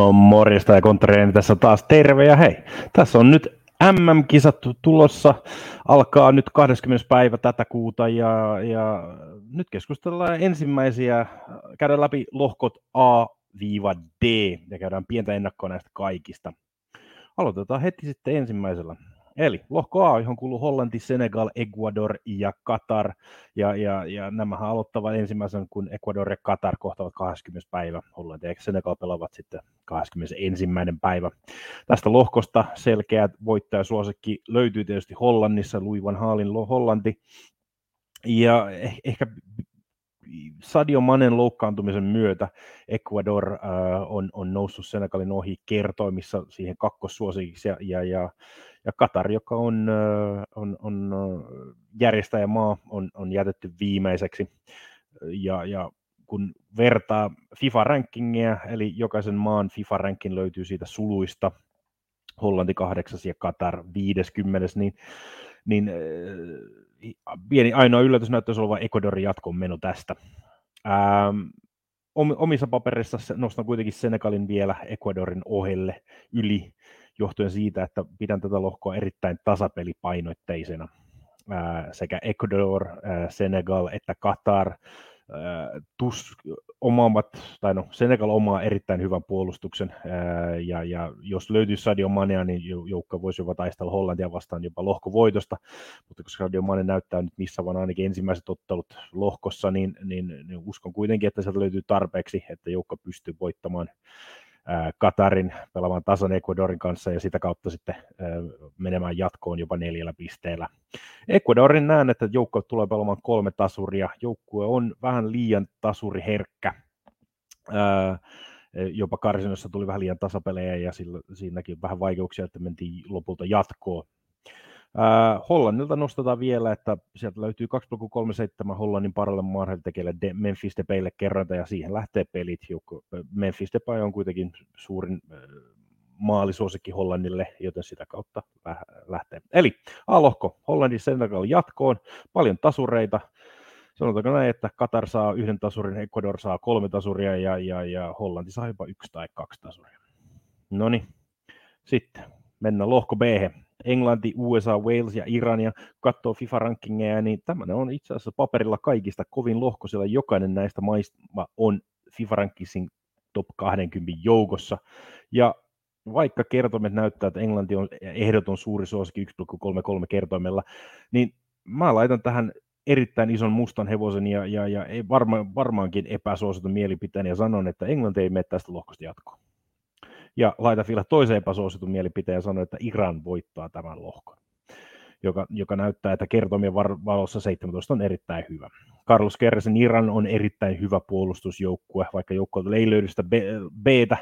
No morjesta ja kontreeni tässä taas terve ja hei. Tässä on nyt MM-kisat tulossa. Alkaa nyt 20. päivä tätä kuuta ja, ja nyt keskustellaan ensimmäisiä, käydään läpi lohkot A-D ja käydään pientä ennakkoa näistä kaikista. Aloitetaan heti sitten ensimmäisellä. Eli lohko A, johon kuuluu Hollanti, Senegal, Ecuador ja Qatar. Ja, ja, ja nämähän aloittavat ensimmäisen, kun Ecuador ja Qatar kohtavat 20. päivä. Hollanti ja Senegal pelaavat sitten 21. päivä. Tästä lohkosta selkeä voittajasuosikki löytyy tietysti Hollannissa, Louis van Haalin Hollanti. Ja eh, ehkä Sadio Manen loukkaantumisen myötä Ecuador äh, on, on noussut Senegalin ohi kertoimissa siihen kakkossuosikiksi ja, ja, ja, ja Katar, joka on, on, on järjestäjämaa, on, on jätetty viimeiseksi. Ja, ja kun vertaa FIFA-rankingia, eli jokaisen maan FIFA-rankin löytyy siitä suluista, Hollanti 8 ja Katar 50, niin, niin pieni ainoa yllätys näyttäisi olevan Ecuadorin jatkon meno tästä. Ähm, omissa paperissa nostan kuitenkin Senegalin vielä Ecuadorin ohelle yli, johtuen siitä, että pidän tätä lohkoa erittäin tasapelipainoitteisena. Äh, sekä Ecuador, Senegal että Qatar tus, omaavat, tai no Senegal omaa erittäin hyvän puolustuksen, ja, ja jos löytyisi Sadio Manea, niin joukko voisi jopa taistella Hollantia vastaan jopa lohkovoitosta, mutta koska Sadio Mane näyttää nyt missä vaan ainakin ensimmäiset ottelut lohkossa, niin, niin, niin uskon kuitenkin, että sieltä löytyy tarpeeksi, että joukko pystyy voittamaan Katarin pelaamaan tasan Ecuadorin kanssa ja sitä kautta sitten menemään jatkoon jopa neljällä pisteellä. Ecuadorin näen, että joukko tulee pelaamaan kolme tasuria. Joukkue on vähän liian tasuriherkkä. Jopa karsinnossa tuli vähän liian tasapelejä ja siinäkin vähän vaikeuksia, että mentiin lopulta jatkoon. Äh, Hollannilta nostetaan vielä, että sieltä löytyy 2,37 Hollannin paralle maanhävitekijälle De- Memphis Depeille kerranta ja siihen lähtee pelit. Memphis Depay on kuitenkin suurin äh, maalisuosikki Hollannille, joten sitä kautta lähtee. Eli A-lohko, Hollandin Senegal jatkoon, paljon tasureita. Sanotaanko näin, että Qatar saa yhden tasurin, Ecuador saa kolme tasuria ja, ja, ja Hollanti saa jopa yksi tai kaksi tasuria. No niin, sitten mennään lohko B. Englanti, USA, Wales ja Iran ja katsoo FIFA-rankingeja, niin tämä on itse asiassa paperilla kaikista kovin lohko, sillä jokainen näistä maista on FIFA-rankingin top 20 joukossa. Ja vaikka kertoimet näyttää, että Englanti on ehdoton suuri suosikki 1,33 kertoimella, niin mä laitan tähän erittäin ison mustan hevosen ja, ja, ja varma, varmaankin epäsuositun mielipiteen ja sanon, että Englanti ei mene tästä lohkosta jatkoon ja laita vielä toiseen epäsuositun mielipiteen ja sanoi, että Iran voittaa tämän lohkon, joka, joka näyttää, että kertomien valossa 17 on erittäin hyvä. Carlos Kersen Iran on erittäin hyvä puolustusjoukkue, vaikka joukkueelta ei löydy sitä B-tä,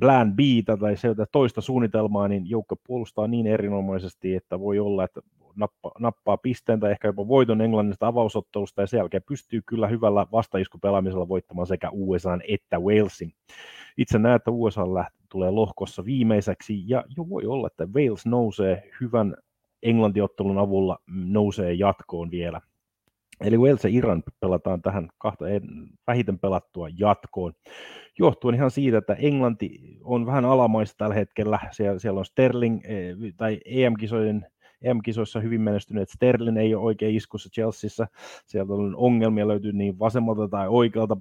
plan b tai se toista suunnitelmaa, niin joukko puolustaa niin erinomaisesti, että voi olla, että nappaa, nappaa pisteen tai ehkä jopa voiton Englannista avausottelusta ja sen jälkeen pystyy kyllä hyvällä vastaiskupelaamisella voittamaan sekä USA että Walesin. Itse näen, että USA tulee lohkossa viimeiseksi ja jo voi olla, että Wales nousee hyvän Englantiottelun avulla, mm, nousee jatkoon vielä. Eli Wales ja Iran pelataan tähän kahta vähiten pelattua jatkoon. Johtuen ihan siitä, että Englanti on vähän alamaista tällä hetkellä. Siellä, siellä on Sterling, eh, tai EM-kisojen EM-kisoissa hyvin menestyneet Sterling ei ole oikein iskussa Chelseassa. Sieltä on ongelmia löytyy niin vasemmalta tai oikealta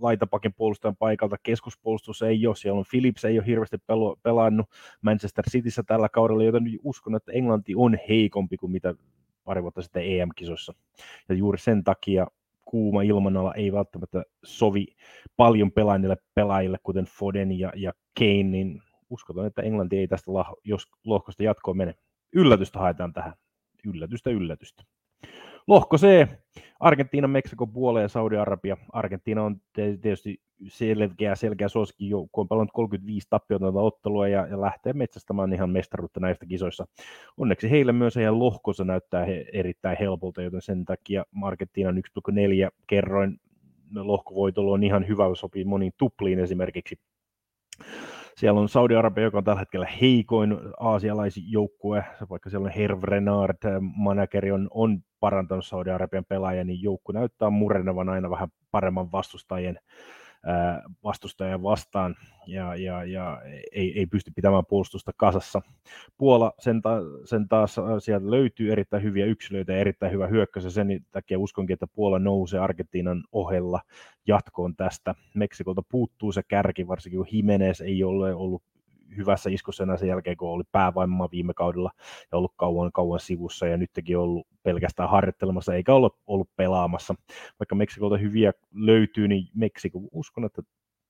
laitapakin puolustajan paikalta. Keskuspuolustus ei ole, siellä on Philips ei ole hirveästi pelannut Manchester Cityssä tällä kaudella, joten uskon, että Englanti on heikompi kuin mitä pari vuotta sitten EM-kisoissa. Ja juuri sen takia kuuma ilmanala ei välttämättä sovi paljon pelaajille, pelaajille kuten Foden ja, ja Kane, niin uskotaan, että Englanti ei tästä lah, jos lohkosta jatkoon mene. Yllätystä haetaan tähän. Yllätystä, yllätystä. Lohko C, Argentiina, Meksiko, puoleen ja Saudi-Arabia. Argentiina on tietysti selkeä, selkeä suosikki, kun on pelannut 35 tappiotonta ottelua ja, ja lähtee metsästämään ihan mestaruutta näistä kisoissa. Onneksi heille myös heidän lohkonsa näyttää he, erittäin helpolta, joten sen takia Argentiinan 1,4 kerroin lohkovoitolla on ihan hyvä, sopii moniin tupliin esimerkiksi. Siellä on Saudi-Arabia, joka on tällä hetkellä heikoin aasialaisjoukkue, vaikka siellä on Herv Renard, manageri on, on parantanut Saudi-Arabian pelaajia, niin joukku näyttää murenevan aina vähän paremman vastustajien vastustajan vastaan ja, ja, ja ei, ei pysty pitämään puolustusta kasassa. Puola sen, ta, sen taas sieltä löytyy erittäin hyviä yksilöitä ja erittäin hyvä hyökkäys ja sen takia uskonkin, että Puola nousee Argentiinan ohella jatkoon tästä. Meksikolta puuttuu se kärki, varsinkin kun Jimenez ei ole ollut hyvässä iskussa enää sen jälkeen, kun oli päävaimma viime kaudella ja ollut kauan kauan sivussa ja nytkin ollut pelkästään harjoittelemassa eikä ollut, ollut pelaamassa. Vaikka Meksikolta hyviä löytyy, niin Meksiko, uskon, että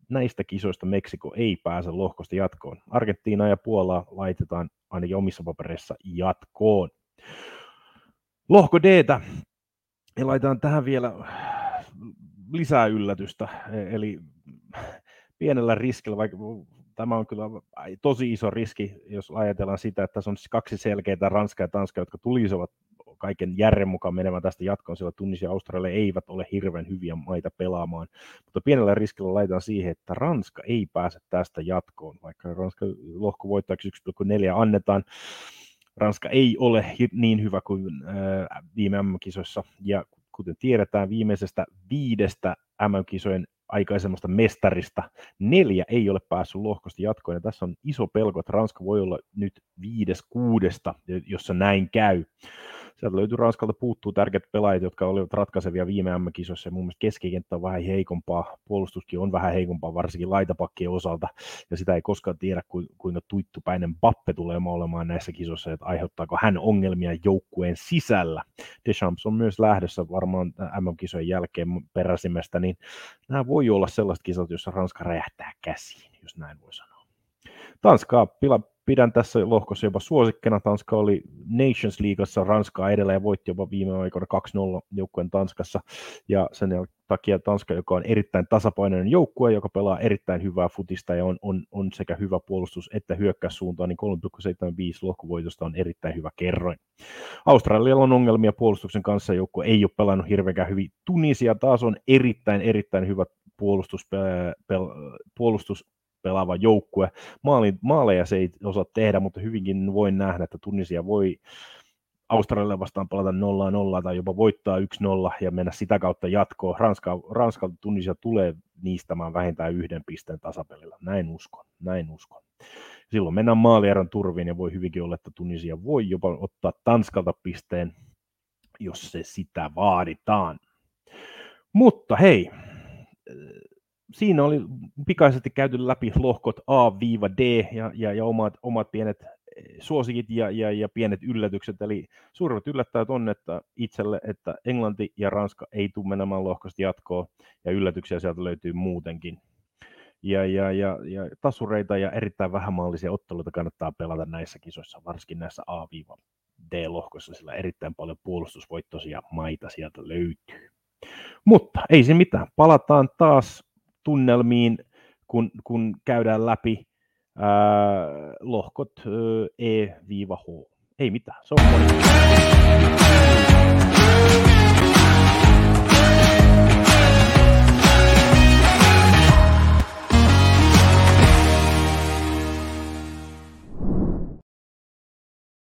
näistä kisoista Meksiko ei pääse lohkosta jatkoon. Argentiina ja Puola laitetaan ainakin omissa papereissa jatkoon. Lohko d ja laitetaan tähän vielä lisää yllätystä, eli pienellä riskillä, vaikka tämä on kyllä tosi iso riski, jos ajatellaan sitä, että tässä on siis kaksi selkeää Ranska ja Tanska, jotka tulisivat kaiken järjen mukaan menemään tästä jatkoon, sillä Tunisia ja Australia eivät ole hirveän hyviä maita pelaamaan. Mutta pienellä riskillä laitetaan siihen, että Ranska ei pääse tästä jatkoon, vaikka Ranska lohkovoittajaksi 1,4 annetaan. Ranska ei ole niin hyvä kuin viime MM-kisoissa, ja kuten tiedetään, viimeisestä viidestä MM-kisojen aikaisemmasta mestarista. Neljä ei ole päässyt lohkosta jatkoon, ja tässä on iso pelko, että Ranska voi olla nyt viides kuudesta, jossa näin käy. Sieltä löytyy Ranskalta puuttuu tärkeät pelaajat, jotka olivat ratkaisevia viime MM-kisoissa, ja mun mielestä keskikenttä on vähän heikompaa, puolustuskin on vähän heikompaa, varsinkin laitapakkien osalta, ja sitä ei koskaan tiedä, kuinka tuittupäinen Bappe tulee olemaan näissä kisoissa, että aiheuttaako hän ongelmia joukkueen sisällä. Deschamps on myös lähdössä varmaan MM-kisojen jälkeen peräsimestä, niin nämä voi olla sellaiset kisat, joissa Ranska räjähtää käsiin, jos näin voi sanoa. Tanskaa pidän tässä lohkossa jopa suosikkena. Tanska oli Nations Leagueassa Ranskaa edellä ja voitti jopa viime aikoina 2-0 joukkueen Tanskassa. Ja sen takia Tanska, joka on erittäin tasapainoinen joukkue, joka pelaa erittäin hyvää futista ja on, on, on sekä hyvä puolustus että hyökkäyssuuntaan, niin 3,75 lohkovoitosta on erittäin hyvä kerroin. Australialla on ongelmia puolustuksen kanssa, joukkue ei ole pelannut hirveän hyvin. Tunisia taas on erittäin, erittäin hyvä puolustus, puolustus pelaava joukkue. Maalin, maaleja se ei osaa tehdä, mutta hyvinkin voin nähdä, että Tunisia voi Australialle vastaan pelata 0-0 tai jopa voittaa 1-0 ja mennä sitä kautta jatkoon. Ranska, Ranskalta Tunisia tulee niistämään vähintään yhden pisteen tasapelillä. Näin uskon, näin uskon. Silloin mennään maalieron turviin ja voi hyvinkin olla, että Tunisia voi jopa ottaa Tanskalta pisteen, jos se sitä vaaditaan. Mutta hei, siinä oli pikaisesti käyty läpi lohkot A-D ja, ja, ja omat, omat pienet eh, suosikit ja, ja, ja pienet yllätykset. Eli suurimmat yllättäjät on että itselle, että Englanti ja Ranska ei tule menemään lohkosta jatkoon, ja yllätyksiä sieltä löytyy muutenkin. Ja, ja, ja, ja tasureita ja erittäin vähämaallisia otteluita kannattaa pelata näissä kisoissa, varsinkin näissä A-D-lohkoissa, sillä erittäin paljon puolustusvoittoisia maita sieltä löytyy. Mutta ei se mitään, palataan taas tunnelmiin, kun, kun käydään läpi ää, lohkot ää, E-H. Ei mitään, se on